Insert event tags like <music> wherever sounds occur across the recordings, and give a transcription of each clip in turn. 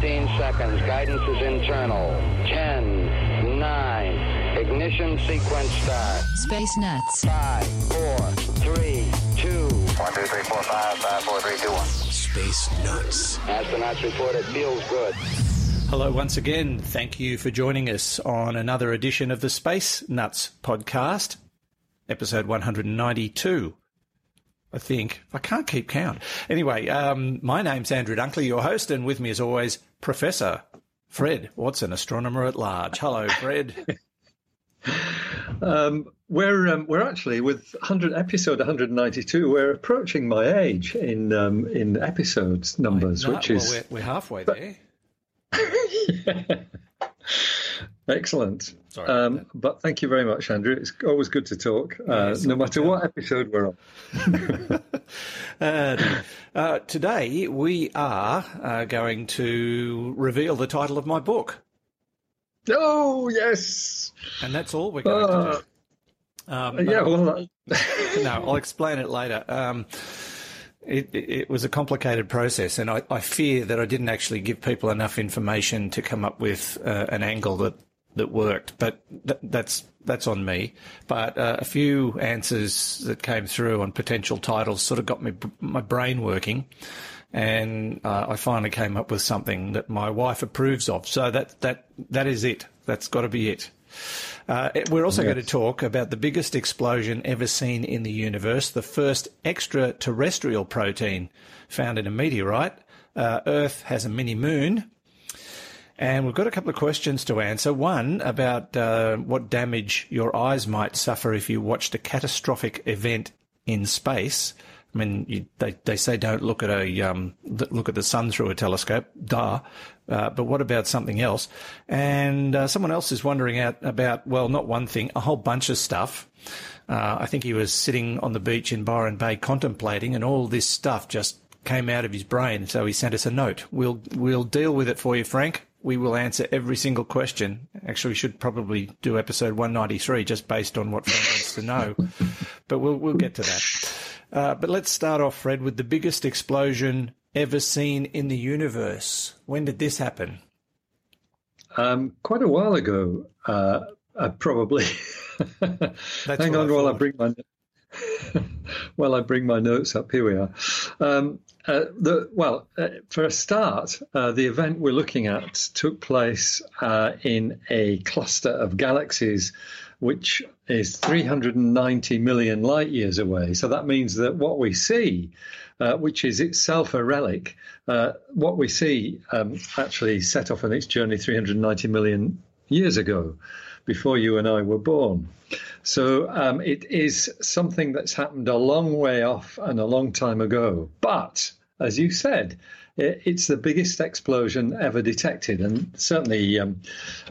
15 seconds. Guidance is internal. 10, 9, ignition sequence start. Space Nuts. 5, 4, 3, 2. 1, 2, 3, 4, 5, 5, 4, 3, 2, 1. Space Nuts. Astronauts report it feels good. Hello, once again. Thank you for joining us on another edition of the Space Nuts podcast, episode 192. I think. I can't keep count. Anyway, um, my name's Andrew Dunkley, your host, and with me as always, Professor Fred Watson, astronomer at large. Hello, Fred. <laughs> Um, we're um, we're actually with 100 episode 192. We're approaching my age in um, in episodes numbers, which well, is we're, we're halfway there. <laughs> <laughs> excellent. Sorry. Um, but thank you very much, Andrew. It's always good to talk, uh, Yes, no matter what episode we're on. <laughs> Uh, uh, today we are uh, going to reveal the title of my book, Oh yes, and that's all we're going to do. Um, yeah. Well, uh, <laughs> no, I'll explain it later. Um, it, it, it was a complicated process, and I, I fear that I didn't actually give people enough information to come up with uh, an angle that, that worked. But th- that's that's on me. But uh, a few answers that came through on potential titles sort of got me my brain working, and uh, I finally came up with something that my wife approves of. So that that that is it. That's got to be it. Uh, we're also going to talk about the biggest explosion ever seen in the universe, the first extraterrestrial protein found in a meteorite. Uh, Earth has a mini moon. And we've got a couple of questions to answer. One about uh, what damage your eyes might suffer if you watched a catastrophic event in space. I mean, you, they they say don't look at a um, look at the sun through a telescope. Duh. Uh, but what about something else? And uh, someone else is wondering out about well, not one thing, a whole bunch of stuff. Uh, I think he was sitting on the beach in Byron Bay contemplating, and all this stuff just came out of his brain. So he sent us a note. We'll we'll deal with it for you, Frank. We will answer every single question. Actually, we should probably do episode 193 just based on what Fred wants to know. <laughs> But we'll we'll get to that. Uh, but let's start off, Fred, with the biggest explosion ever seen in the universe. When did this happen? um, quite a while ago, uh, uh, probably. <laughs> Hang on I while I bring my while I bring my notes up. Here we are. Um, uh, the, well, uh, for a start, uh, the event we're looking at took place uh, in a cluster of galaxies, which is 390 million light years away. So that means that what we see, uh, which is itself a relic, uh, what we see um, actually set off on its journey 390 million years ago, before you and I were born. So um, it is something that's happened a long way off and a long time ago. But as you said, it's the biggest explosion ever detected, and certainly um,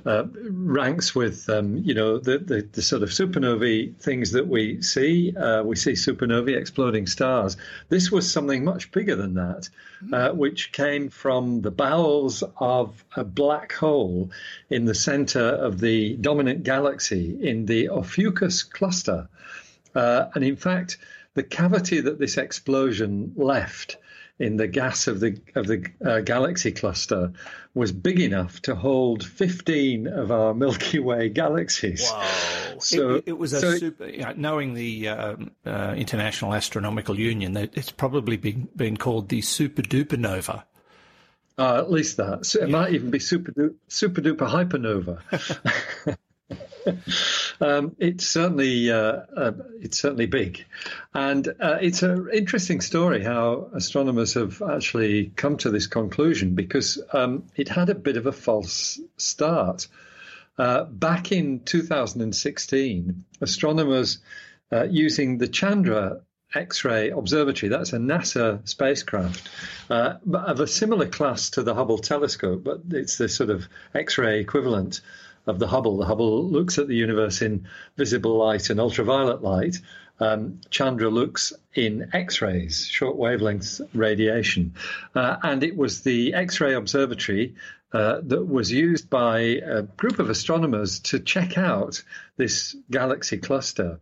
uh, ranks with um, you know the, the the sort of supernovae things that we see. Uh, we see supernovae, exploding stars. This was something much bigger than that, uh, which came from the bowels of a black hole in the center of the dominant galaxy in the Ophiuchus cluster. Uh, and in fact, the cavity that this explosion left in the gas of the of the uh, galaxy cluster was big enough to hold 15 of our <laughs> Milky Way galaxies. Wow! So it, it was a so- super. You know, knowing the um, uh, International Astronomical Union, it's probably been been called the super duper nova. Uh, at least that. So it might even be super du- super duper hypernova. <laughs> <laughs> um, it's certainly uh, uh, it's certainly big, and uh, it's an interesting story how astronomers have actually come to this conclusion because um, it had a bit of a false start. Uh, back in 2016, astronomers uh, using the Chandra X-ray Observatory. That's a NASA spacecraft uh, of a similar class to the Hubble telescope, but it's the sort of X-ray equivalent of the Hubble. The Hubble looks at the universe in visible light and ultraviolet light. Um, Chandra looks in X-rays, short wavelength radiation, uh, and it was the X-ray observatory uh, that was used by a group of astronomers to check out this galaxy cluster.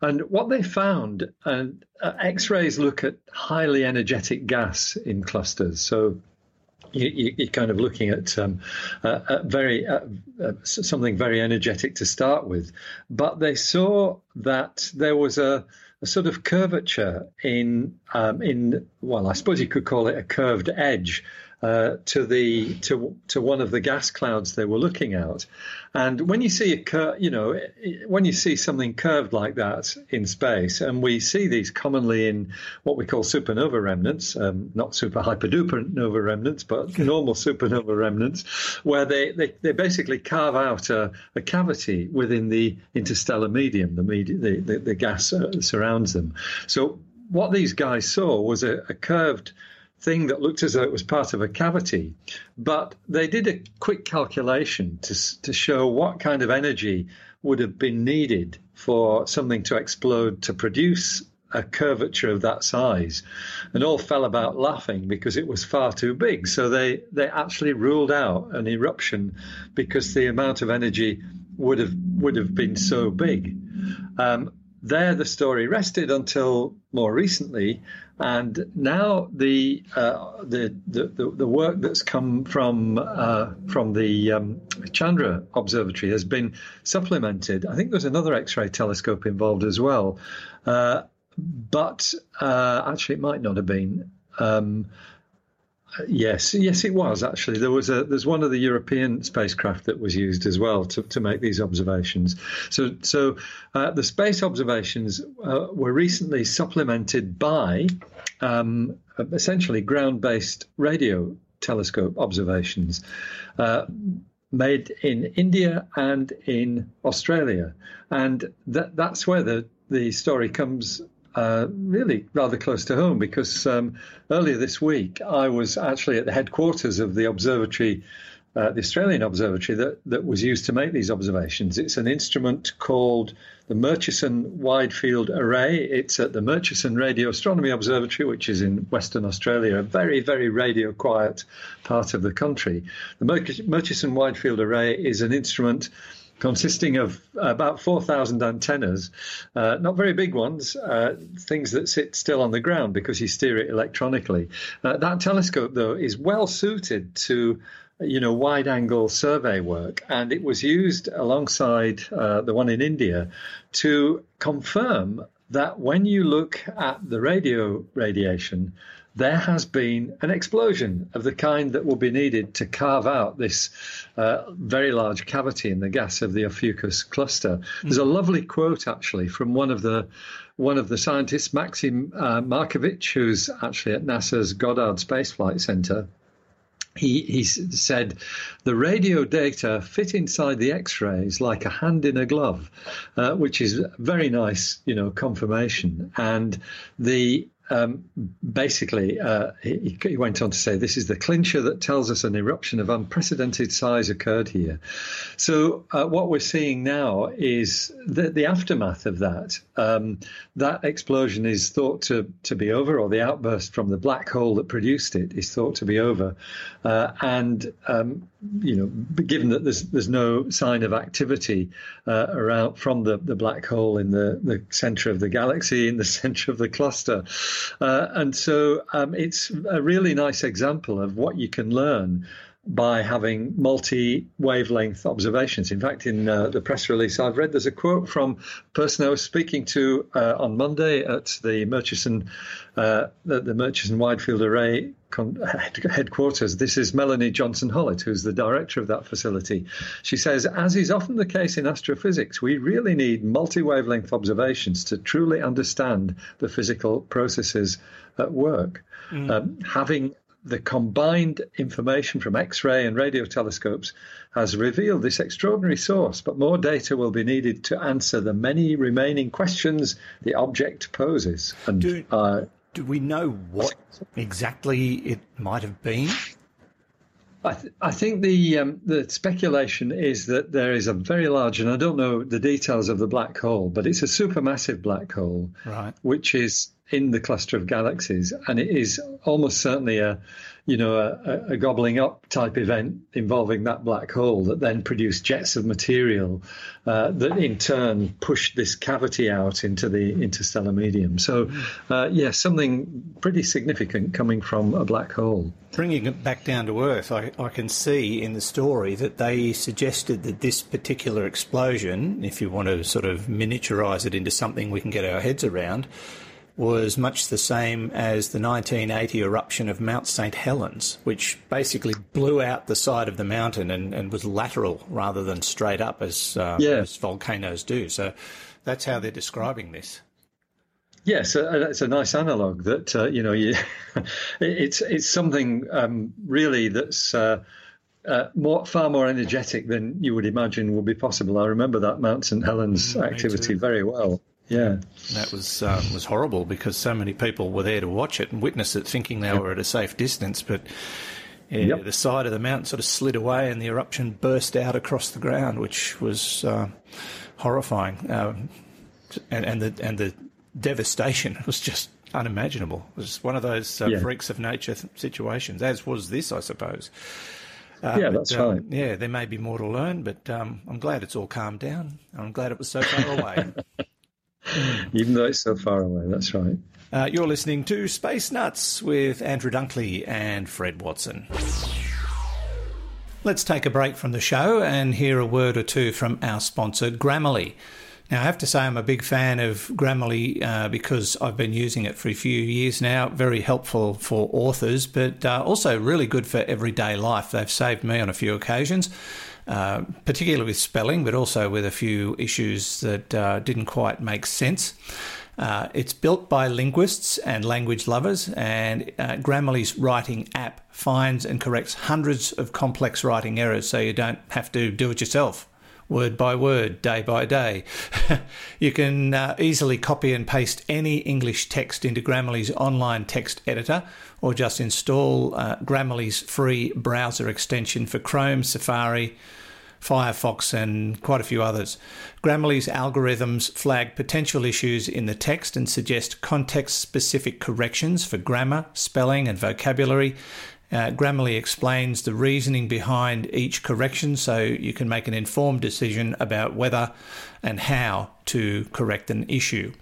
And what they found, and uh, X rays look at highly energetic gas in clusters. So you, are kind of looking at, um, uh, very uh, something very energetic to start with, but they saw that there was a, a sort of curvature in um, in well, I suppose you could call it a curved edge uh, to the to to one of the gas clouds they were looking at. And when you see a cur- you know, when you see something curved like that in space, and we see these commonly in what we call supernova remnants, um, not super hyperduper nova remnants, but normal supernova remnants, where they, they, they basically carve out a, a cavity within the interstellar medium, the, med- the, the, the gas uh, surrounds them. So what these guys saw was a, a curved thing that looked as though it was part of a cavity. But they did a quick calculation to, to show what kind of energy would have been needed for something to explode to produce a curvature of that size. And all fell about laughing because it was far too big. So they they actually ruled out an eruption because the amount of energy would have would have been so big. Um, there the story rested until more recently, and now the uh, the, the, the work that's come from uh, from the um, Chandra Observatory has been supplemented. I think there's another X-ray telescope involved as well, uh, but uh, actually it might not have been. Um, Yes, yes, it was actually. There was a there's one of the European spacecraft that was used as well to, to make these observations. So so uh, the space observations uh, were recently supplemented by um, essentially ground-based radio telescope observations. Uh, made in India and in Australia, and that, that's where the the story comes uh, really rather close to home because um, earlier this week I was actually at the headquarters of the observatory, uh, the Australian observatory that, that was used to make these observations. It's an instrument called the Murchison Wide Field Array. It's at the Murchison Radio Astronomy Observatory, which is in Western Australia, a very, very radio quiet part of the country. The Murchison Wide Field Array is an instrument consisting of about 4,000 antennas, uh, not very big ones, uh, things that sit still on the ground because you steer it electronically. Uh, that telescope, though, is well suited to you know, wide angle survey work, and it was used alongside uh, the one in India to confirm that when you look at the radio radiation, there has been an explosion of the kind that will be needed to carve out this uh, very large cavity in the gas of the Ophiuchus cluster. There's a lovely quote actually from one of the one of the scientists, Maxim uh, Markevitch, who's actually at NASA's Goddard Space Flight Center. He, he said the radio data fit inside the x-rays like a hand in a glove uh, which is very nice you know confirmation and the um, basically, uh, he, he, went on to say this is the clincher that tells us an eruption of unprecedented size occurred here. So, uh, what we're seeing now is the, the aftermath of that. Um, that explosion is thought to, to be over, or the outburst from the black hole that produced it is thought to be over. Uh, and um, you know, given that there's there's no sign of activity uh, around from the, the black hole in the, the center of the galaxy, in the <laughs> center of the cluster, uh, and so um, it's a really nice example of what you can learn by having multi wavelength observations. In fact, in uh, the press release I've read, there's a quote from a person I was speaking to uh, on Monday at the Murchison, uh, the, the Murchison Wide Field Array con- headquarters. This is Melanie Johnston Hollitt, who's the director of that facility. She says, as is often the case in astrophysics, we really need multi wavelength observations to truly understand the physical processes at work. Mm. Um, having the combined information from X ray and radio telescopes has revealed this extraordinary source, but more data will be needed to answer the many remaining questions the object poses. And, do, uh, do we know what exactly it might have been? I, th- I, think the um, the speculation is that there is a very large, and I don't know the details of the black hole, but it's a supermassive black hole, right. which is in the cluster of galaxies, and it is almost certainly a you know, a, a, gobbling up type event involving that black hole that then produced jets of material uh, that in turn pushed this cavity out into the interstellar medium. So, uh, yeah, something pretty significant coming from a black hole. Bringing it back down to Earth, I, I can see in the story that they suggested that this particular explosion, if you want to sort of miniaturize it into something we can get our heads around, was much the same as the 1980 eruption of Mount St. Helens, which basically blew out the side of the mountain and, and was lateral rather than straight up as, uh, yeah. as volcanoes do. So that's how they're describing this. Yes, uh, that's a nice analogue. That uh, you know, you, <laughs> it's it's something um, really that's uh, uh, more, far more energetic than you would imagine would be possible. I remember that Mount St Helens mm, activity very well. Yeah, that was uh, was horrible because so many people were there to watch it and witness it, thinking they were at a safe distance. But yeah, yep. the side of the mountain sort of slid away, and the eruption burst out across the ground, which was uh, horrifying. Um, and, and the and the devastation <laughs> was just unimaginable. It was one of those uh, yeah. freaks of nature th- situations, as was this, I suppose. Uh, yeah, but, that's um, right. Yeah, there may be more to learn, but um, I'm glad it's all calmed down. I'm glad it was so far away. <laughs> Even though it's so far away, that's right. Uh, you're listening to Space Nuts with Andrew Dunkley and Fred Watson. Let's take a break from the show and hear a word or two from our sponsor, Grammarly. Now, I have to say, I'm a big fan of Grammarly uh, because I've been using it for a few years now. Very helpful for authors, but uh, also really good for everyday life. They've saved me on a few occasions. Uh, particularly with spelling, but also with a few issues that uh, didn't quite make sense. Uh, it's built by linguists and language lovers, and uh, Grammarly's writing app finds and corrects hundreds of complex writing errors so you don't have to do it yourself. Word by word, day by day. <laughs> you can uh, easily copy and paste any English text into Grammarly's online text editor, or just install uh, Grammarly's free browser extension for Chrome, Safari, Firefox, and quite a few others. Grammarly's algorithms flag potential issues in the text and suggest context specific corrections for grammar, spelling, and vocabulary. Uh, Grammarly explains the reasoning behind each correction so you can make an informed decision about whether and how to correct an issue.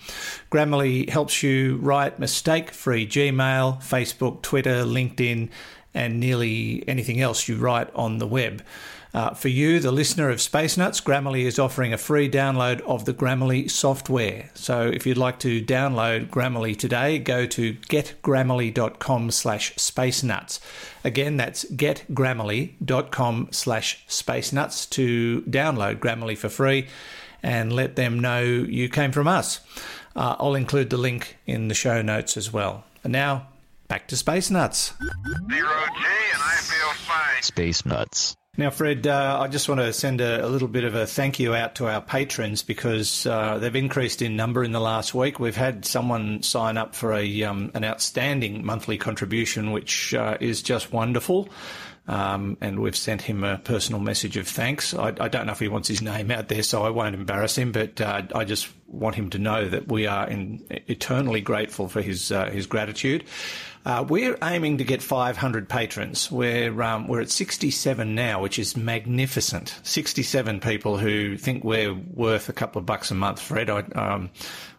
Grammarly helps you write mistake free Gmail, Facebook, Twitter, LinkedIn, and nearly anything else you write on the web. Uh, for you, the listener of Space Nuts, Grammarly is offering a free download of the Grammarly software. So if you'd like to download Grammarly today, go to getgrammarly.com slash spacenuts. Again, that's getgrammarly.com slash spacenuts to download Grammarly for free and let them know you came from us. Uh, I'll include the link in the show notes as well. And now, back to Space Nuts. Zero G, and I feel fine. Space Nuts. Now, Fred, uh, I just want to send a, a, little bit of a thank you out to our patrons because uh, they've increased in number in the last week. We've had someone sign up for a um, an outstanding monthly contribution, which uh, is just wonderful. Um, and we've sent him a personal message of thanks. I, I, don't know if he wants his name out there, so I won't embarrass him. But uh, I just want him to know that we are in, eternally grateful for his uh, his gratitude. Uh, we're aiming to get 500 patrons. We're um, we're at 67 now, which is magnificent. 67 people who think we're worth a couple of bucks a month. Fred, I, um,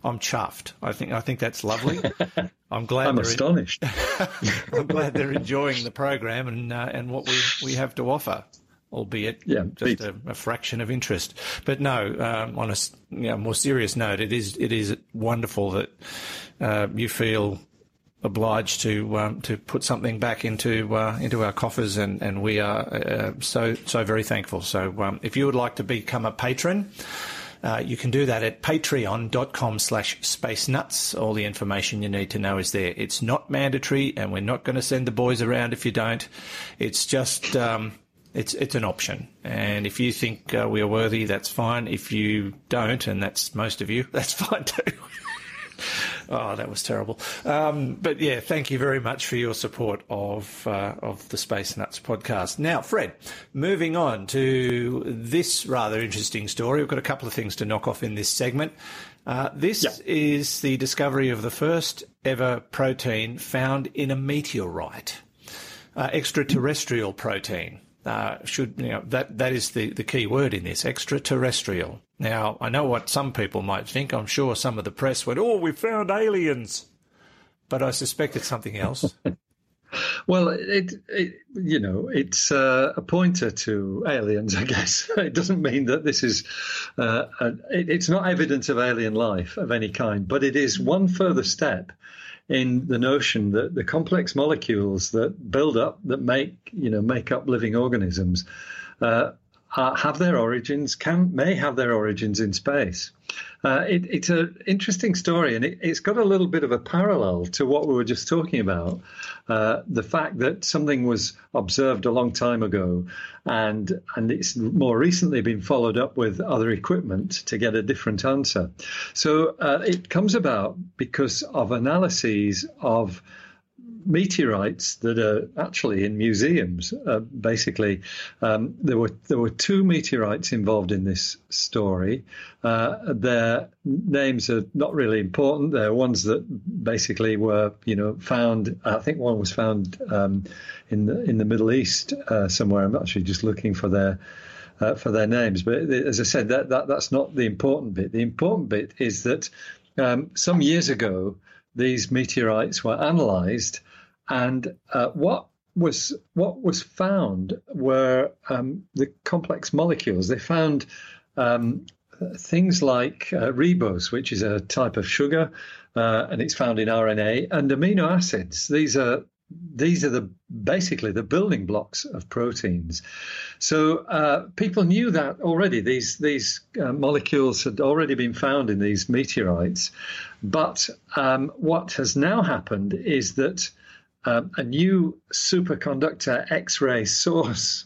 I'm chuffed. I think I think that's lovely. <laughs> I'm glad. I'm astonished. <laughs> I'm glad they're enjoying the program and uh, and what we we have to offer albeit yeah, just a, a, fraction of interest. But no, um, on a you know, more serious note, it is it is wonderful that uh, you feel obliged to um, to put something back into uh, into our coffers, and and we are uh, so so very thankful. So um, if you would like to become a patron. Uh, you can do that at patreon.com slash space nuts. All the information you need to know is there. It's not mandatory and we're not going to send the boys around if you don't. It's just, um, it's, it's an option. And if you think uh, we are worthy, that's fine. If you don't, and that's most of you, <laughs> that's fine too. <laughs> Oh, that was terrible. Um, but yeah, thank you very much for your support of uh, of the Space Nuts podcast. Now, Fred, moving on to this rather interesting story. We've got a couple of things to knock off in this segment. Uh, this Yeah. is the discovery of the first ever protein found in a meteorite, uh, extraterrestrial protein. Uh, should you know that that is the, the key word in this extraterrestrial. Now I know what some people might think. I'm sure some of the press went, "Oh, we found aliens," but I suspect it's something else. <laughs> Well, it, it you know it's uh, a pointer to aliens, I guess. <laughs> it doesn't mean that this is uh, a, it, it's not evidence of alien life of any kind, but it is one further step in the notion that the complex molecules that build up that make you know make up living organisms uh, uh, have their origins can may have their origins in space. Uh, it, it's an interesting story, and it, it's got a little bit of a parallel to what we were just talking about. Uh, the fact that something was observed a long time ago, and and it's more recently been followed up with other equipment to get a different answer. So uh, it comes about because of analyses of meteorites that are actually in museums. Uh, basically, um, there were there were two meteorites involved in this story. Uh, their names are not really important. They're ones that basically were, you know, found. I think one was found um, in the in the Middle East uh, somewhere. I'm actually just looking for their. Uh, for their names, but as I said, that, that that's not the important bit. The important bit is that um, some years ago, these meteorites were analysed, and uh, what was what was found were um, the complex molecules. They found um, things like uh, ribose, which is a type of sugar, uh, and it's found in RNA, and amino acids. These are these are the basically the building blocks of proteins. So uh, people knew that already. These these uh, molecules had already been found in these meteorites, but um, what has now happened is that. Um, a new superconductor X-ray source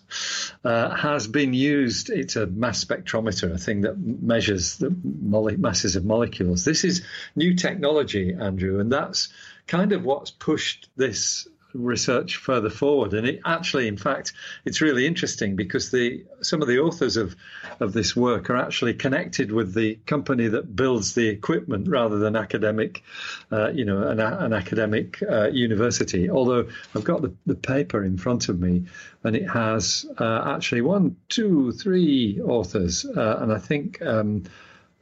uh, has been used. It's a mass spectrometer, a thing that measures the mole- masses of molecules. This is new technology, Andrew, and that's kind of what's pushed this research further forward. And it actually, in fact, it's really interesting because the some of the authors of of this work are actually connected with the company that builds the equipment rather than academic, uh, you know, an, an academic uh, university. Although I've got the, the paper in front of me, and it has uh, actually one, two, three authors, uh, and I think. Um,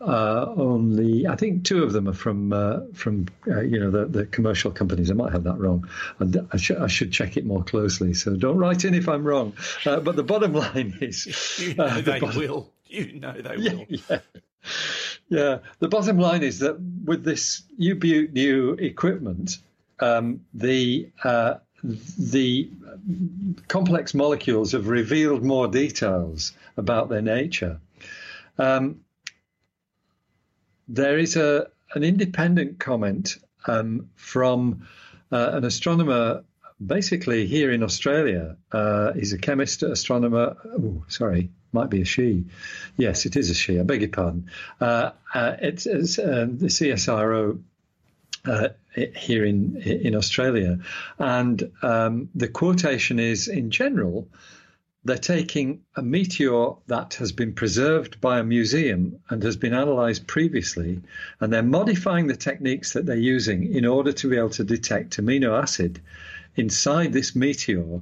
uh, only I think two of them are from uh, from uh, you know the, the commercial companies. I might have that wrong. And I, should I should check it more closely. So don't write in if I'm wrong. Uh, but the bottom <laughs> line is You know uh, the they bottom- will. You know they yeah, will. <laughs> yeah. Yeah, the bottom line is that with this new equipment, um, the uh, the complex molecules have revealed more details about their nature. Um, there is a an independent comment um, from uh, an astronomer, basically here in Australia. Uh, he's a chemist, astronomer. Oh, sorry, might be a she. Yes, it is a she. I beg your pardon. Uh, uh, it's it's uh, the CSIRO. Uh, here in in Australia, and um, the quotation is in general, they're taking a meteor that has been preserved by a museum and has been analysed previously, and they're modifying the techniques that they're using in order to be able to detect amino acid inside this meteor,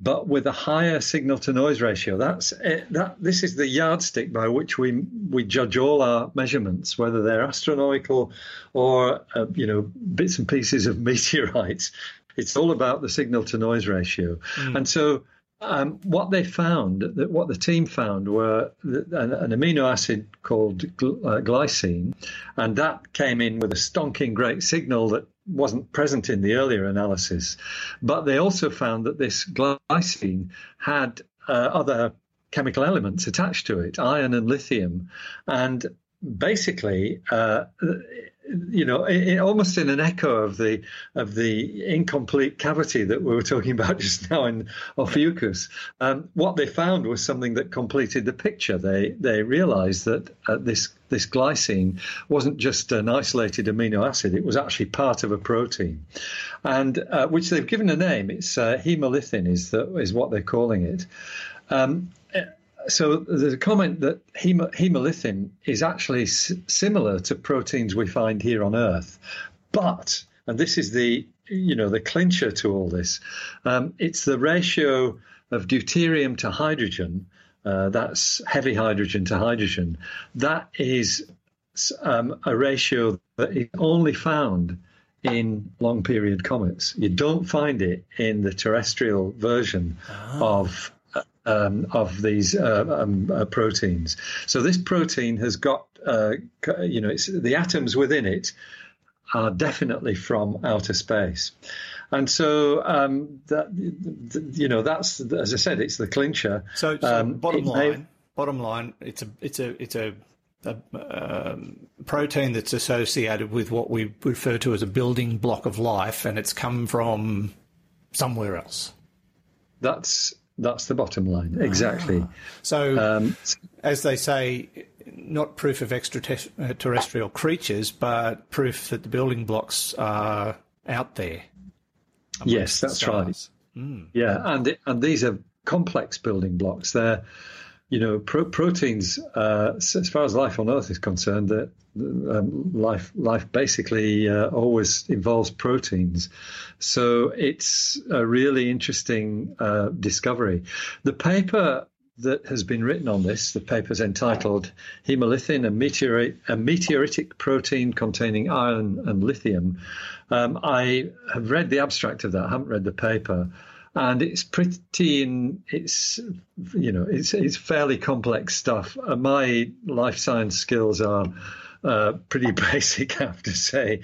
but with a higher signal to noise ratio. That's it, that. This is the yardstick by which we we judge all our measurements, whether they're astronomical or uh, you know bits and pieces of <laughs> meteorites. It's all about the signal to noise ratio, and so. Um, what they found, that what the team found, were an, an amino acid called gl- uh, glycine, and that came in with a stonking great signal that wasn't present in the earlier analysis. But they also found that this glycine had uh, other chemical elements attached to it, iron and lithium, and basically uh, you know, almost in an echo of the of the incomplete cavity that we were talking <laughs> about just now in Ophiuchus. Um, what they found was something that completed the picture. They they realised that uh, this this glycine wasn't just an isolated amino acid; it was actually part of a protein, and uh, which they've given a name. It's uh, hemolithin is the, is what they're calling it. Um, so there's a comment that hem- hemolithin is actually s- similar to proteins we find here on Earth, but and this is the you know the clincher to all this, um, it's the ratio of deuterium to hydrogen. Uh, that's heavy hydrogen to hydrogen. That is um, a ratio that is only found in long period comets. You don't find it in the terrestrial version ah. of um, of these uh, um, uh, proteins. So this protein has got, uh, you know, it's the atoms within it are definitely from outer space. And so um, that you know that's as I said, it's the clincher. So, so um, bottom line, may... bottom line, it's a it's a it's a, a um, protein that's associated with what we refer to as a building block of life, and it's come from somewhere else. That's that's the bottom line, exactly. Ah. So, um, as they say, not proof of extraterrestrial creatures, but proof that the building blocks are out there. Yes, that's stars. right. Mm. Yeah, and and these are complex building blocks. They're you know, pro- proteins, uh, as far as life on Earth is concerned, that um, life life basically uh, always involves proteins. So it's a really interesting uh, discovery. The paper that has been written on this, the paper is entitled Hemolithin, a, a meteoritic protein containing iron and lithium. Um, I have read the abstract of that, I haven't read the paper and it's pretty in it's you know it's it's fairly complex stuff. Uh, my life science skills are. Uh, pretty <laughs> basic, I have to say.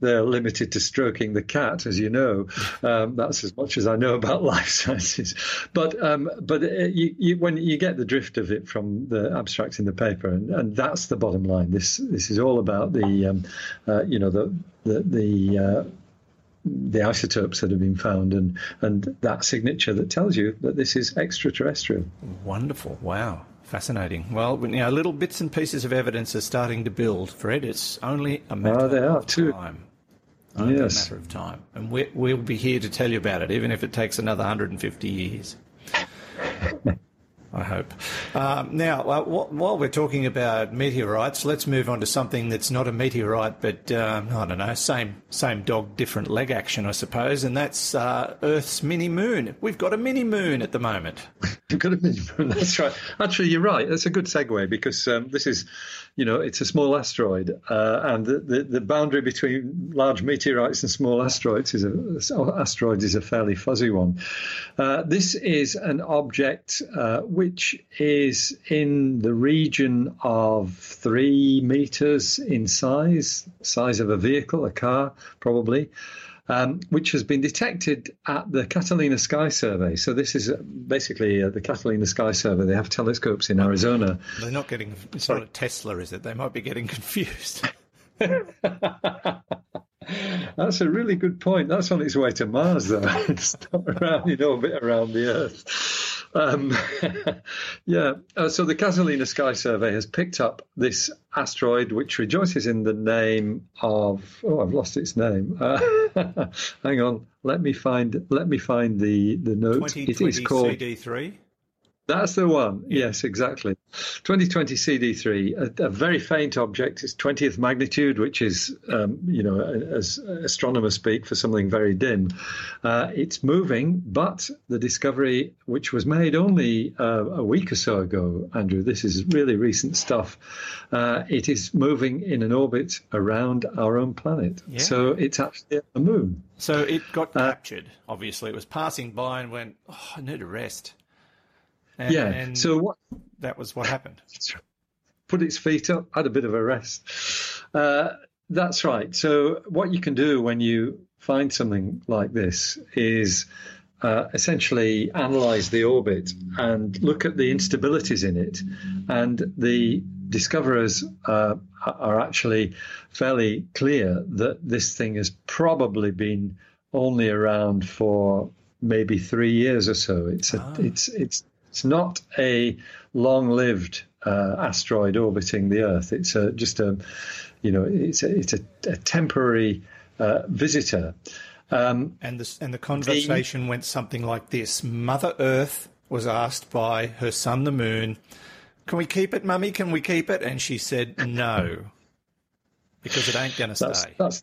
They're limited to stroking the cat, as you know. Um, that's as much as I know about <laughs> life sciences. But um, but uh, you, you, when you get the drift of it from the abstract in the paper, and, and that's the bottom line. This this is all about the um, uh, you know the the, the uh, the isotopes that have been found and, and that signature that tells you that this is extraterrestrial. Wonderful. Wow. Fascinating. Well, you know, little bits and pieces of evidence are starting to build, Fred. It's only a matter oh, of too. time. Only yes. a matter of time. And we we'll be here to tell you about it, even if it takes another 150 years. <laughs> I hope. Um, now, uh, while we're talking about meteorites, let's move on to something that's not a meteorite, but um, I don't know, same same dog, different leg action, I suppose, and that's uh, Earth's mini moon. We've got a mini moon at the moment. <laughs> We've got a mini moon. That's right. Actually, you're right. That's a good segue because um, this is you know, it's a small asteroid, uh, and the, the, the, boundary between large meteorites and small asteroids is a asteroid is a fairly fuzzy one. Uh, this is an object uh, which is in the region of three meters in size, size of a vehicle, a car, probably um, which has been detected at the Catalina Sky Survey. So this is uh, basically uh, the Catalina Sky Survey. They have telescopes in Arizona. They're not getting. It's not a Tesla, is it? They might be getting <laughs> confused. <laughs> That's a really good point. That's on its way to Mars, though. <laughs> it's not around in orbit around the Earth. Um, <laughs> yeah. Uh, so the Catalina Sky Survey has picked up this asteroid, which rejoices in the name of. Oh, I've lost its name. Uh, <laughs> hang on. Let me find. Let me find the the note. It is called CD3. That's the one. Yes, exactly. 2020 CD3, a, a, very faint object. It's 20th magnitude, which is, um, you know, as astronomers speak, for something very dim. Uh, it's moving, but the discovery, which was made only uh, a week or so ago, Andrew, this is really recent stuff. Uh, it is moving in an orbit around our own planet. Yeah. So it's actually a moon. So it got uh, captured, obviously. It was passing by and went, oh, I need a rest. And, yeah. And so what? That was what happened. <laughs> Put its feet up, had a bit of a rest. Uh, that's right. So what you can do when you find something like this is uh, essentially analyze the orbit and look at the instabilities in it. And the discoverers uh, are actually fairly clear that this thing has probably been only around for maybe three years or so. It's a, Ah. it's it's it's not a long-lived uh, asteroid orbiting the Earth. It's a, just a you know it's a, it's a, a temporary uh, visitor. Um, And the, and the conversation went something like this Mother Earth was asked by her son, the moon, Can we keep it, Mummy? Can we keep it? And she said, No, because it ain't going to stay. that's that,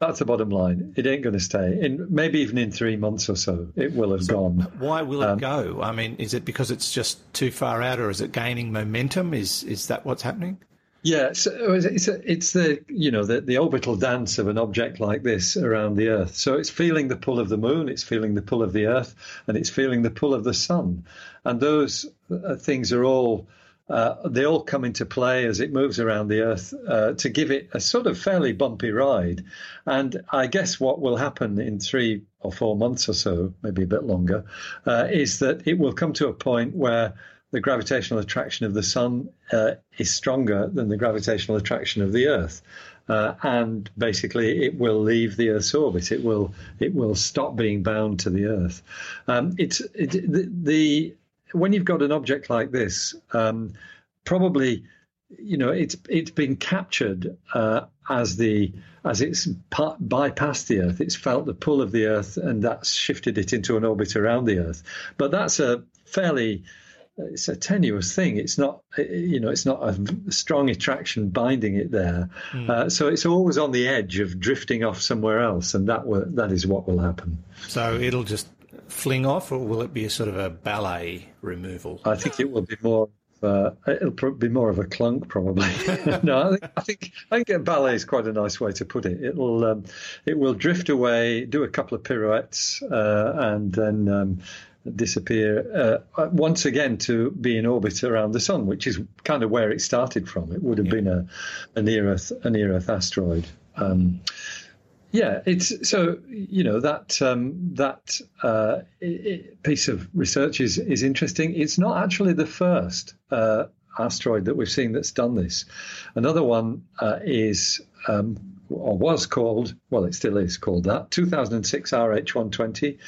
that's the bottom line. It ain't going to stay. In maybe even in three months or so, it will have gone. Why will it Um, go? I mean, is it because it's just too far out, or is it gaining momentum? Is is that what's happening? Yeah, so it's it's, it's the you know the, the orbital dance of an object like this around the Earth. So it's feeling the pull of the moon, it's feeling the pull of the Earth, and it's feeling the pull of the sun, and those uh, things are all. Uh, they all come into play as it moves around the Earth uh, to give it a sort of fairly bumpy ride. And I guess what will happen in three or four months or so, maybe a bit longer, uh, is that it will come to a point where the gravitational attraction of the sun uh, is stronger than the gravitational attraction of the Earth, uh, and basically it will leave the Earth's orbit. It will it will stop being bound to the Earth. Um, it's it, the, the when you've got an object like this, um, probably you know it's it's been captured uh, as the as it's pa- bypassed the Earth. It's felt the pull of the Earth, and that's shifted it into an orbit around the Earth. But that's a fairly it's a tenuous thing. It's not, you know, it's not a strong attraction binding it there. Uh, so it's always on the edge of drifting off somewhere else, and that will, that is what will happen. So it'll just fling off, or will it be a sort of a ballet removal? I think it will be more. Uh, it'll be more of a clunk, probably. <laughs> no, I think, I think I think a ballet is quite a nice way to put it. It'll um, it will drift away, do a couple of pirouettes, uh, and then um, disappear uh, once again to be in orbit around the sun, which is kind of where it started from. It would have been a, a near Earth a near Earth asteroid. Um, yeah, it's so you know that um, that uh, i i piece of research is is interesting. It's not actually the first uh, asteroid that we've seen that's done this. Another one uh, is um, or was called well, it still is called that 2006 RH120.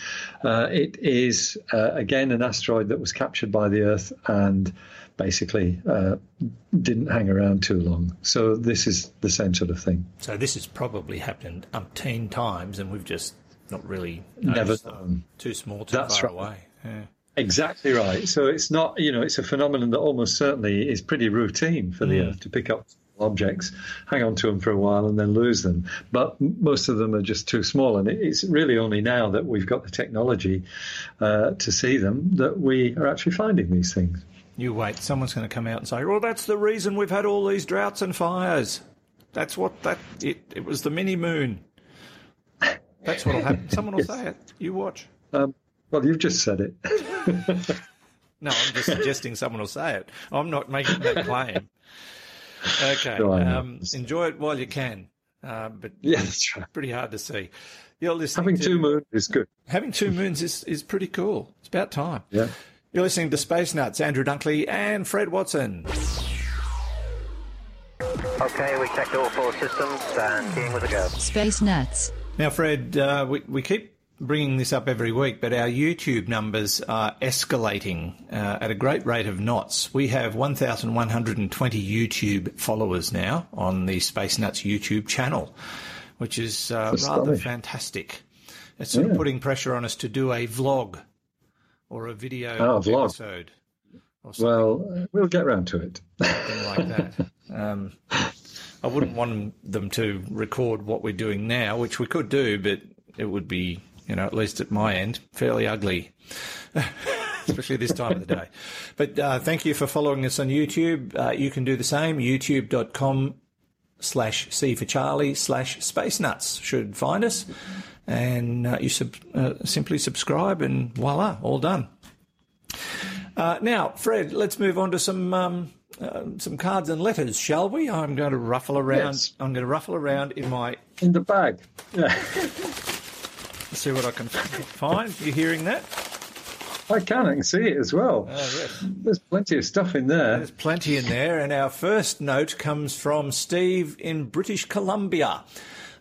Uh, it is uh, again an asteroid that was captured by the Earth and basically uh, didn't hang around too long. So this is the same sort of thing. So this has probably happened umpteen times, and we've just not really Never known. them. Too small, too That's far right. away. Yeah. Exactly right. So it's not, you know, it's a phenomenon that almost certainly is pretty routine for the Earth to pick up objects, hang on to them for a while, and then lose them. But most of them are just too small, and it's really only now that we've got the technology uh, to see them that we are actually finding these things. You wait, someone's going to come out and say, "Well, that's the reason we've had all these droughts and fires. That's what that it. It was the mini moon. That's what'll happen. <laughs> Someone will say it. You watch. Um, well, you've just said it. <laughs> No, I'm just suggesting someone will say it. I'm not making that claim. Okay. No, Um, enjoy it while you can, uh, but yeah, that's right. pretty hard to see. You're listening Having to, two moons is good. having two moons is, is pretty cool. It's about time. Yeah. You're listening to Space Nuts, Andrew Dunkley and Fred Watson. Okay, we checked all four systems and keying with a go. Space Nuts. Now, Fred, uh, we, we keep bringing this up every week, but our YouTube numbers are escalating uh, at a great rate of knots. We have 1,120 YouTube followers now on the Space Nuts YouTube channel, which is uh, rather fantastic. It's sort of putting pressure on us to do a vlog or a video Oh, vlog. episode Well, we'll get round to it. like that. <laughs> Um, I wouldn't want them to record what we're doing now, which we could do, but it would be, you know, at least at my end, fairly ugly, <laughs> especially this time of the day. But uh, thank you for following us on YouTube. Uh, you can do the same, youtube.com slash C for Charlie slash Space Nuts should find us. And uh, you sub- uh, simply subscribe and voila, all done. Uh, now, Fred, let's move on to some um, uh, some cards and letters, shall we? I'm going to ruffle around. Yes. I'm going to ruffle around in my In the bag. Yeah. <laughs> see what I can find. You hearing that? I can. I can see it as well. Oh, yes. There's plenty of stuff in there. There's plenty in there. And our first note comes from Steve in British Columbia.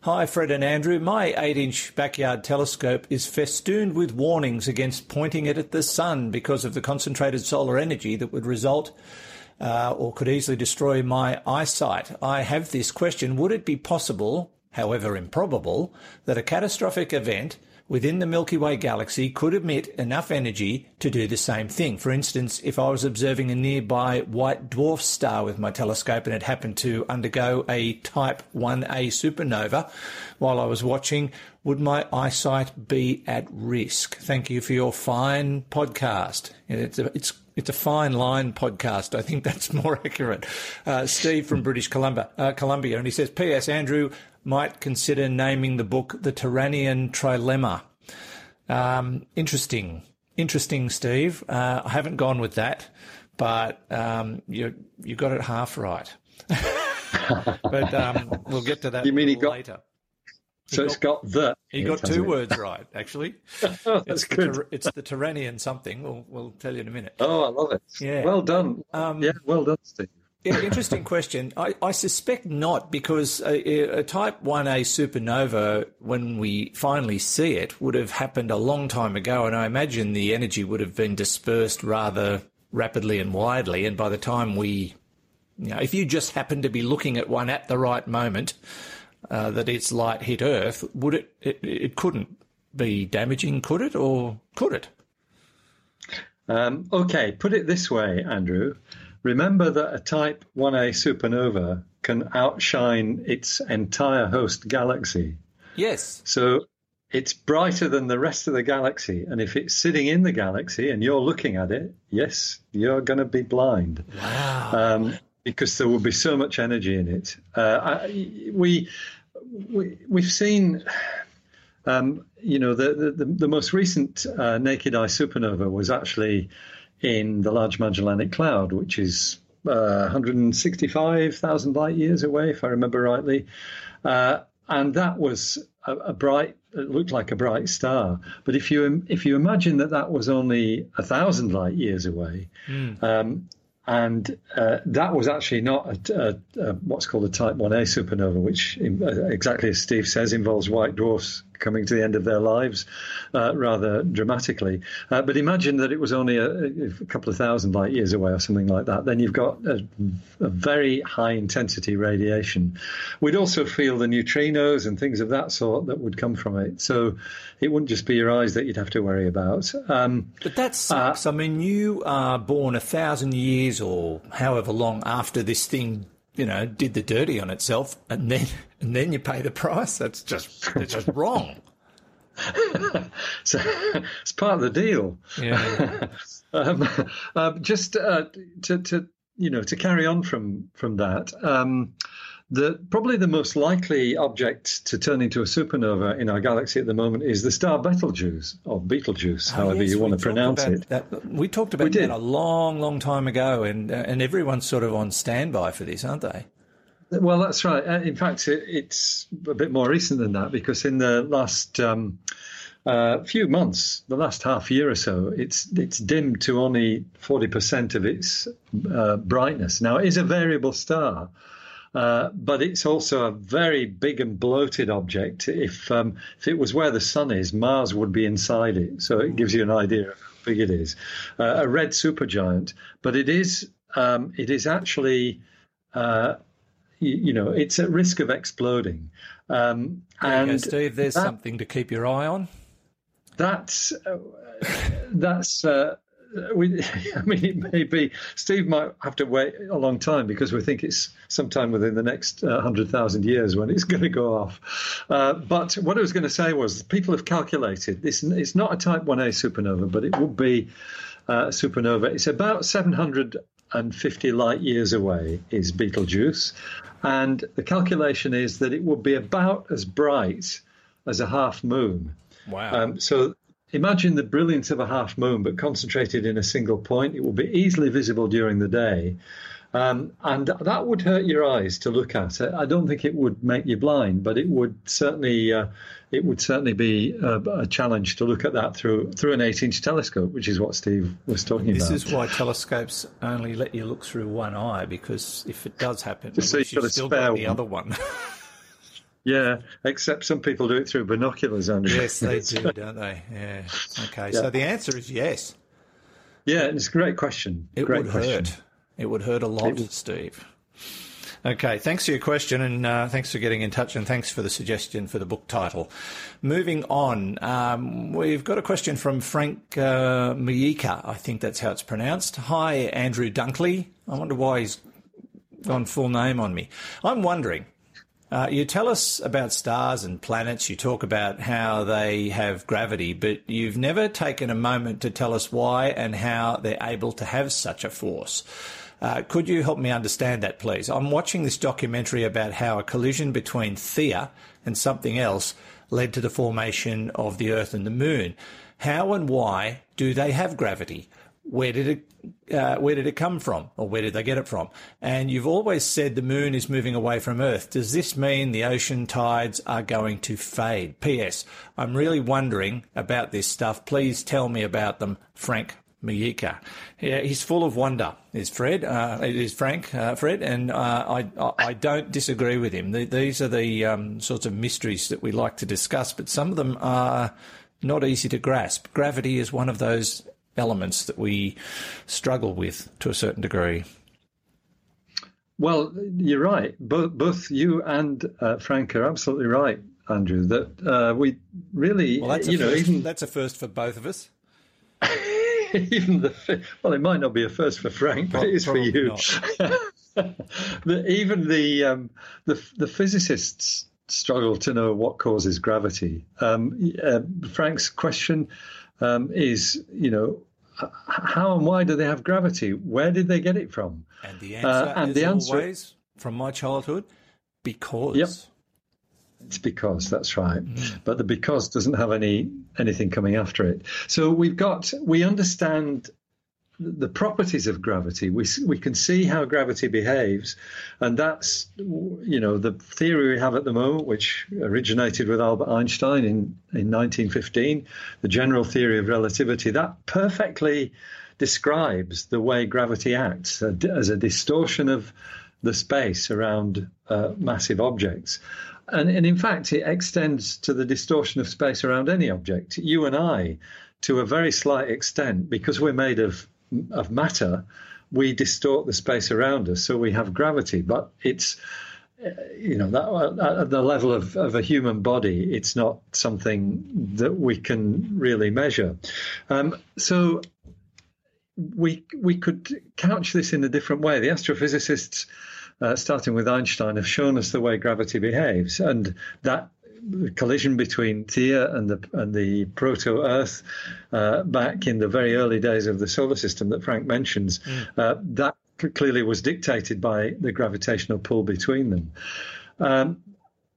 Hi, Fred and Andrew. My 8 inch backyard telescope is festooned with warnings against pointing it at the sun because of the concentrated solar energy that would result uh, or could easily destroy my eyesight. I have this question Would it be possible, however improbable, that a catastrophic event within the Milky Way galaxy could emit enough energy to do the same thing. For instance, if I was observing a nearby white dwarf star with my telescope and it happened to undergo a Type 1a supernova while I was watching, would my eyesight be at risk? Thank you for your fine podcast. It's a, it's it's a fine line podcast. I think that's more <laughs> accurate. Uh, Steve from British Columbia, uh, Columbia, and he says, "P.S. Andrew, might consider naming the book The Turanian Trilemma. Um, interesting. Interesting, Steve. Uh, I haven't gone with that, but um, you you got it half right. <laughs> but um, we'll get to that You mean he got- later. So it's got the. He got two it? words right, actually. <laughs> Oh, It's that's the, good. Tur- it's the Turanian something. We'll, we'll tell you in a minute. Oh, I love it. Yeah. Well done. Um, yeah, well done, Steve. Yeah, interesting question. I, I suspect not, because a, a Type 1a supernova, when we finally see it, would have happened a long time ago, and I imagine the energy would have been dispersed rather rapidly and widely. And by the time we, you know, if you just happened to be looking at one at the right moment, uh, that its light hit Earth, would it, it? It couldn't be damaging, could it, or could it? Um, okay, put it this way, Andrew. Remember that a Type 1a supernova can outshine its entire host galaxy. Yes. So it's brighter than the rest of the galaxy. And if it's sitting in the galaxy and you're looking at it, yes, you're going to be blind. Wow. um, because there will be so much energy in it. Uh, I, we, we we've seen, um, you know, the, the the most recent uh, naked eye supernova was actually in the Large Magellanic Cloud, which is uh, 165,000 light years away, if I remember rightly, uh, and that was a, a bright. It looked like a bright star, but if you if you imagine that that was only a thousand light years away, um, and uh, that was actually not a, a, a, what's called a Type 1a supernova, which, in, uh, exactly as Steve says, involves white dwarfs coming to the end of their lives uh, rather dramatically. Uh, but imagine that it was only a, a couple of thousand light years away or something like that. Then you've got a, a very high intensity radiation. We'd also feel the neutrinos and things of that sort that would come from it. So it wouldn't just be your eyes that you'd have to worry about. Um, But that sucks. I mean, you are born a thousand years or however long after this thing, you know, did the dirty on itself, and then and then you pay the price. That's just it's just <laughs> wrong. so it's part of the deal. Yeah. <laughs> um, uh, just uh, to, to you know to carry on from from that. Um, the probably the most likely object to turn into a supernova in our galaxy at the moment is the star Betelgeuse or Betelgeuse, however Oh, Yes, you want to pronounce it. That, we talked about We that a long, long time ago, and uh, and everyone's sort of on standby for this, aren't they? Well, that's right. Uh, In fact, it, it's a bit more recent than that because in the last um, uh, few months, the last half year or so, it's it's dimmed to only forty percent of its uh, brightness. Now, it is a variable star, uh, but it's also a very big and bloated object. If um, if it was where the sun is, Mars would be inside it. So it gives you an idea of how big it is. Uh, a red supergiant, but it is um, it is actually. Uh, you, you know, it's at risk of exploding. Um, and go, Steve, there's that- something to keep your eye on. that's uh, that's. Uh, we, <laughs> I mean, it may be. Steve might have to wait a long time because we think it's sometime within the next uh, hundred thousand years when it's <laughs> going to go off. Uh, but what I was going to say was, people have calculated this. It's not a Type 1a supernova, but it would be uh, a supernova. It's about 750 light years away. Is Betelgeuse, and the calculation is that it would be about as bright as a half moon. Wow. Um, so imagine the brilliance of a half moon, but concentrated in a single point. It will be easily visible during the day. Um, and that would hurt your eyes to look at. I don't think it would make you blind, but it would certainly uh, it would certainly be a, a, challenge to look at that through through an eight inch telescope, which is what Steve was talking this about. This is why telescopes only let you look through one eye because if it does happen, so you've got still spare got the one. other one. <laughs> <laughs> Yeah, except some people do it through binoculars, Andrew. yes, they <laughs> do, don't they? Yeah. Okay, so the answer is yes. Yeah, it's a great question. It great would question. hurt. It would hurt a lot, Steve. Okay, thanks for your question and uh, thanks for getting in touch and thanks for the suggestion for the book title. Moving on, um, we've got a question from Frank uh. I think that's how it's pronounced. Hi, Andrew Dunkley. I wonder why he's gone full name on me. I'm wondering. Uh, you tell us about stars and planets. You talk about how they have gravity, but you've never taken a moment to tell us why and how they're able to have such a force. Uh, could you help me understand that, please? I'm watching this documentary about how a collision between Theia and something else led to the formation of the Earth and the Moon. How and why do they have gravity? Where did it uh, where did it come from, or where did they get it from? And you've always said the moon is moving away from Earth. Does this mean the ocean tides are going to fade? P.S. I'm really wondering about this stuff. Please tell me about them, Frank Miika. Yeah, he's full of wonder. Is Fred? Uh, it is Frank, uh, Fred, and uh, I I don't disagree with him. The, these are the um, sorts of mysteries that we like to discuss, but some of them are not easy to grasp. Gravity is one of those elements that we struggle with to a certain degree. Well, you're right. Both both you and uh, Frank are absolutely right, Andrew. That uh, we really, well, that's you know, first, even that's a first for both of us. <laughs> <laughs> even the well, it might not be a first for Frank, but it is for you. <laughs> the, even the, um, the the physicists struggle to know what causes gravity. Um, uh, Frank's question um, is, you know, how and why do they have gravity? Where did they get it from? And the answer, uh, and the answer, always, from my childhood, because. Yep. It's because that's right, mm. but the because doesn't have any anything coming after it. So we've got we understand the properties of gravity. We we can see how gravity behaves, and that's you know the theory we have at the moment, which originated with Albert Einstein in in 1915, the general theory of relativity. That perfectly describes the way gravity acts as a distortion of the space around uh, massive objects. And, and in fact, it extends to the distortion of space around any object. You and I, to a very slight extent, because we're made of of matter, we distort the space around us, so we have gravity. But it's you know that at the level of, of a human body, it's not something that we can really measure. Um, so we we could couch this in a different way. The astrophysicists, uh, starting with Einstein, have shown us the way gravity behaves, and that collision between Theia and the and the proto Earth uh, back in the very early days of the solar system that Frank mentions, mm. uh, that clearly was dictated by the gravitational pull between them. Um,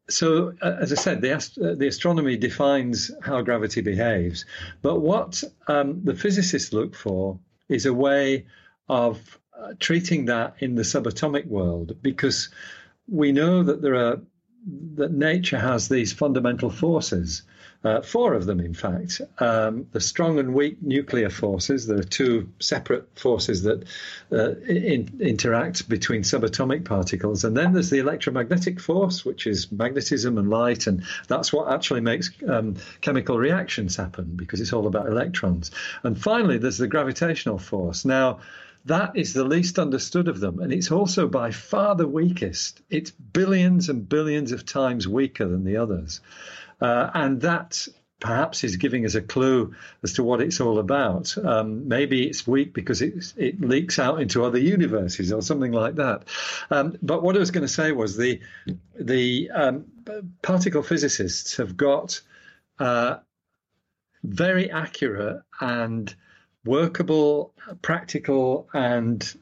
so, uh, as I said, the, ast- uh, the astronomy defines how gravity behaves, but what um, the physicists look for is a way of uh, treating that in the subatomic world because we know that there are that nature has these fundamental forces. Uh, four of them, in fact. Um, the strong and weak nuclear forces. There are two separate forces that uh, in, interact between subatomic particles. And then there's the electromagnetic force, which is magnetism and light. And that's what actually makes um, chemical reactions happen because it's all about electrons. And finally, there's the gravitational force. Now, that is the least understood of them, and it's also by far the weakest. It's billions and billions of times weaker than the others. Uh, and that perhaps is giving us a clue as to what it's all about. Um, maybe it's weak because it, it leaks out into other universes or something like that. Um, but what I was going to say was the the um, particle physicists have got uh, very accurate and workable, practical, and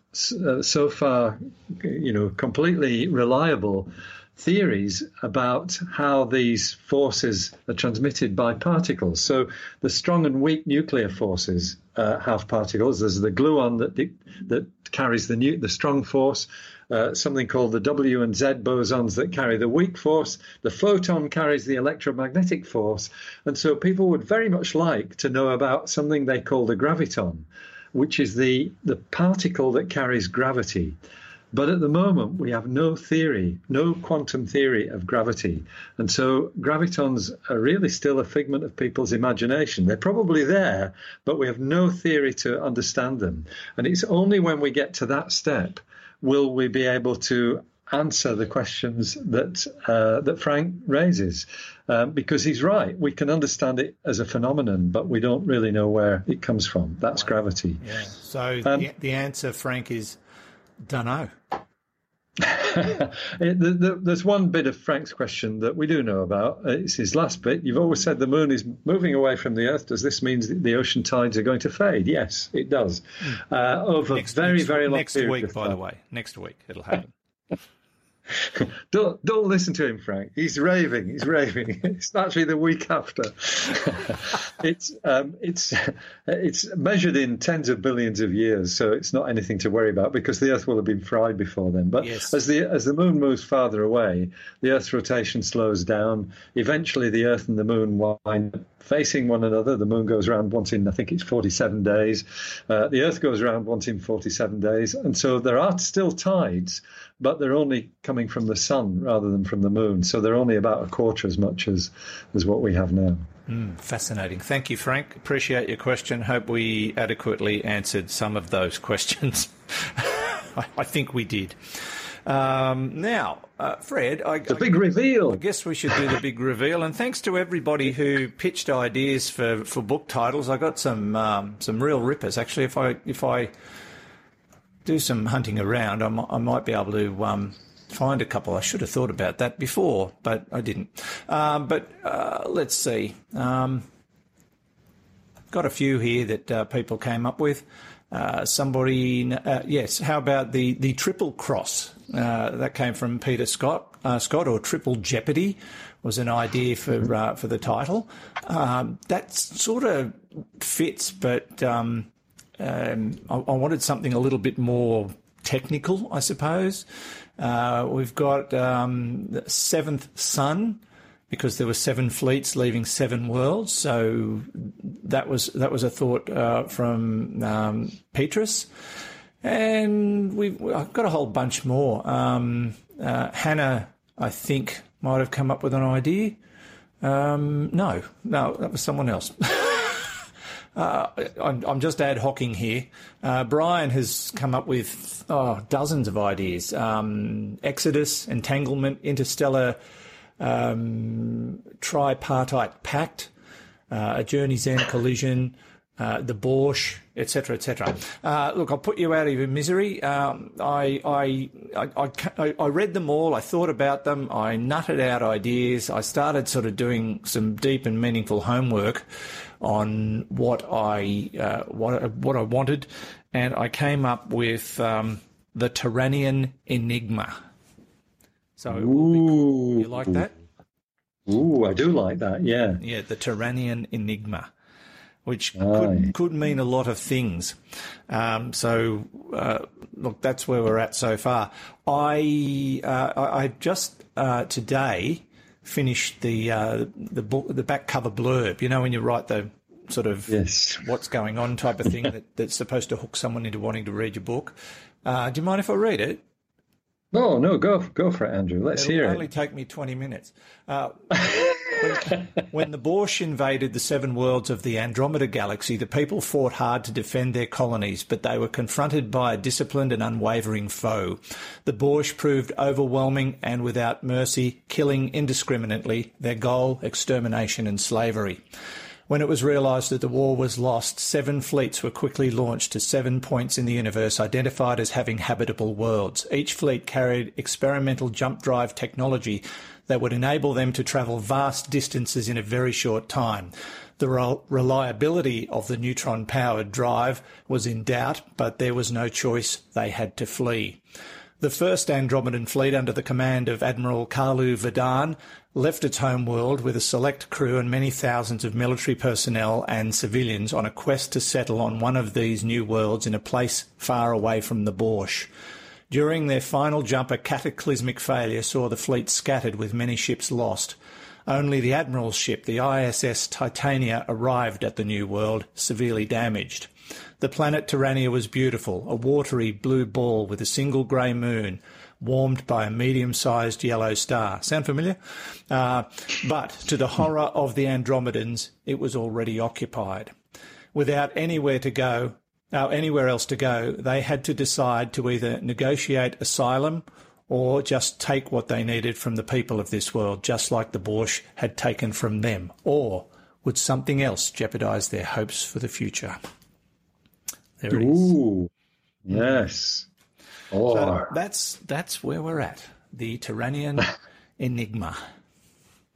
uh, so far, you know, completely reliable theories about how these forces are transmitted by particles. So the strong and weak nuclear forces uh, have particles. There's the gluon that that carries the new, the strong force, uh, something called the W and Z bosons that carry the weak force. The photon carries the electromagnetic force. And so people would very much like to know about something they call the graviton, which is the, the particle that carries gravity. But at the moment, we have no theory, no quantum theory of gravity. And so gravitons are really still a figment of people's imagination. They're probably there, but we have no theory to understand them. And it's only when we get to that step will we be able to answer the questions that uh, that Frank raises, um, because he's right. We can understand it as a phenomenon, but we don't really know where it comes from. That's gravity. Yeah. So Um, the, the answer, Frank, is don't know. <laughs> It- the- the- There's one bit of Frank's question that we do know about. Uh, It's his last bit. You've always said the moon is moving away from the Earth. Does this mean that the ocean tides are going to fade? Yes, it does. Uh, over Next, very, next, very long next period Next week, by the way. Next week it'll happen. <laughs> <laughs> Don't don't listen to him, Frank. He's raving. He's raving. <laughs> It's actually the week after. <laughs> it's um, it's it's measured in tens of billions of years, so it's not anything to worry about because the Earth will have been fried before then. But Yes. as the as the Moon moves farther away, the Earth's rotation slows down. Eventually, the Earth and the Moon wind up facing one another. The Moon goes around once in I think it's 47 days. Uh, the Earth goes around once in 47 days, and so there are still tides, but they're only coming from the Sun rather than from the Moon. So they're only about a quarter as much as as what we have now. Fascinating. Thank you, Frank. Appreciate your question. Hope we adequately answered some of those <laughs> questions. <laughs> I think we did. Um, now, uh, Fred, I, The I- big reveal. I guess we should do the big reveal. And thanks to everybody who pitched ideas for, for book titles. I got some um, some real rippers. Actually, if I if I do some hunting around, I might be able to um, find a couple. I should have thought about that before, but I didn't. Um, but uh, let's see. Um, got a few here that uh, people came up with. Uh, somebody, uh, yes. How about the the triple cross? Uh, that came from Peter Scott. Uh, Scott or triple jeopardy was an idea for uh, for the title. Um, that sort of fits, but um, um, I, I wanted something a little bit more technical, I suppose. Uh, we've got um, the Seventh Sun because there were seven fleets leaving seven worlds. So that was that was a thought uh, from um, Petrus, and we've I've got a whole bunch more. Um, uh, Hannah, I think, might have come up with an idea. Um, no, no, that was someone else. <laughs> Uh, I'm, I'm just ad hocing here. Uh, Brian has come up with oh, dozens of ideas: um, Exodus, entanglement, interstellar, um, tripartite pact, uh, a journey's end collision, uh, the Borsch, etc., etc. Uh, look, I'll put you out of your misery. Um, I, I, I, I, I read them all. I thought about them. I nutted out ideas. I started sort of doing some deep and meaningful homework on what I, uh, what, what I wanted, and I came up with um, the Tyrannian Enigma. So Ooh, you like that? Ooh, I do like that. Yeah. Yeah, the Tyrannian Enigma, which Aye. could, could mean a lot of things. Um, so, uh, look, that's where we're at so far. I uh, I, I just uh, today finished the uh, the book, the back cover blurb. You know, when you write the sort of Yes. what's going on type of thing <laughs> that, that's supposed to hook someone into wanting to read your book. Uh, do you mind if I read it? No, no, go go for it, Andrew. Let's hear It'll hear only it. take me 20 minutes. Uh, when, <laughs> when the Borscht invaded the seven worlds of the Andromeda Galaxy, the people fought hard to defend their colonies, but they were confronted by a disciplined and unwavering foe. The Borscht proved overwhelming and without mercy, killing indiscriminately, their goal extermination and slavery. When it was realised that the war was lost, seven fleets were quickly launched to seven points in the universe identified as having habitable worlds. Each fleet carried experimental jump drive technology that would enable them to travel vast distances in a very short time. The rel- reliability of the neutron powered drive was in doubt, but there was no choice. They had to flee. The first Andromedan fleet under the command of Admiral Kalu Vadan left its home world with a select crew and many thousands of military personnel and civilians on a quest to settle on one of these new worlds in a place far away from the Borsch. During their final jump, a cataclysmic failure saw the fleet scattered with many ships lost. Only the Admiral's ship, the ISS Titania, arrived at the new world, severely damaged. The planet Terrania was beautiful, a watery blue ball with a single grey moon, warmed by a medium-sized yellow star. Sound familiar? Uh, but to the horror of the Andromedans, it was already occupied. Without anywhere to go, uh, anywhere else to go, they had to decide to either negotiate asylum or just take what they needed from the people of this world, just like the Borsch had taken from them, or would something else jeopardise their hopes for the future? There. Ooh, yes. Oh, So that's that's where we're at. The Tyrannian <laughs> enigma.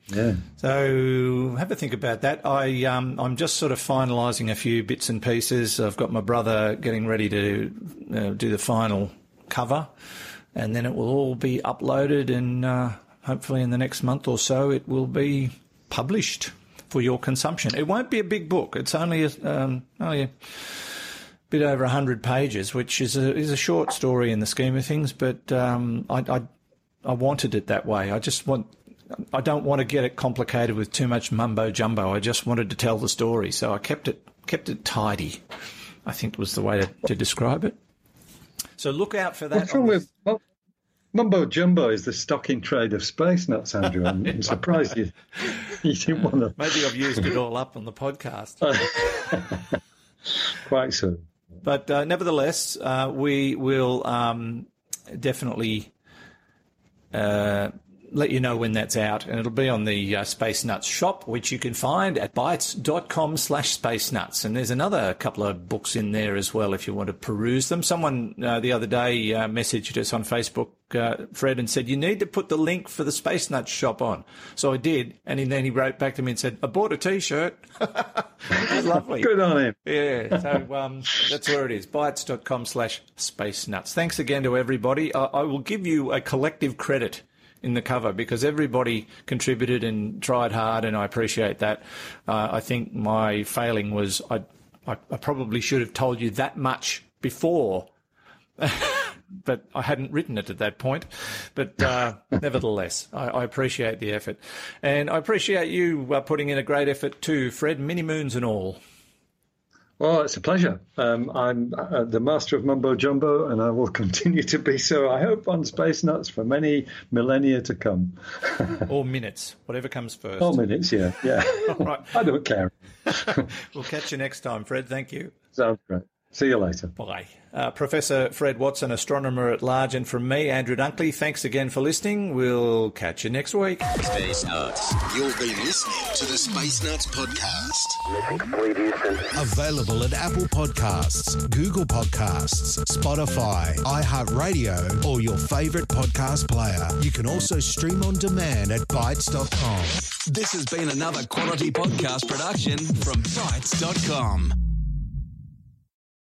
yeah. So have a think about that. I um, I'm just sort of finalising a few bits and pieces. I've got my brother getting ready to uh, do the final cover, and then it will all be uploaded, and uh, hopefully in the next month or so it will be published for your consumption. It won't be a big book. It's only a, um, only a bit over 100 pages, which is a, is a short story in the scheme of things, but um, I, I, I wanted it that way. I just want, I don't want to get it complicated with too much mumbo jumbo. I just wanted to tell the story, so I kept it kept it tidy. I think was the way to, to describe it. So look out for that. What's wrong with well, mumbo jumbo? Is the stock in trade of space nuts, Andrew? I'm, I'm surprised you you didn't want to Maybe I've used it all up on the podcast. <laughs> quite so. But uh, nevertheless, uh, we will um, definitely uh, let you know when that's out, and it'll be on the uh, Space Nuts shop, which you can find at bitesz.com slash space nuts. And there's another couple of books in there as well if you want to peruse them. Someone uh, the other day uh, messaged us on Facebook, uh, Fred, and said, You need to put the link for the Space Nuts shop on. So I did, and then he wrote back to me and said, I bought a t shirt. <laughs> Lovely. Good on him. Yeah, so um, that's where it is. Bitesz.com slash space nuts. Thanks again to everybody. I, I will give you a collective credit in the cover because everybody contributed and tried hard, and I appreciate that. Uh, I think my failing was I, I, I probably should have told you that much before. <laughs> but I hadn't written it at that point. But uh, <laughs> nevertheless, I, I appreciate the effort. And I appreciate you uh, putting in a great effort too, Fred, mini moons and all. Well, it's a pleasure. Um, I'm uh, the master of mumbo jumbo, and I will <laughs> continue to be so. I hope on Space Nuts for many millennia to come. <laughs> or minutes, whatever comes first. Four minutes, yeah, yeah. <laughs> right. I don't care. We'll catch you next time, Fred. Thank you. Sounds great. See you later. Bye. Uh, Professor Fred Watson, astronomer at large, and from me, Andrew Dunkley, thanks again for listening. We'll catch you next week. Space Nuts. You've been listening to the Space Nuts podcast. Mission complete, Houston. Available at Apple Podcasts, Google Podcasts, Spotify, iHeartRadio, or your favorite podcast player. You can also stream on demand at Bitesz.com. This has been another quality podcast production from Bitesz.com.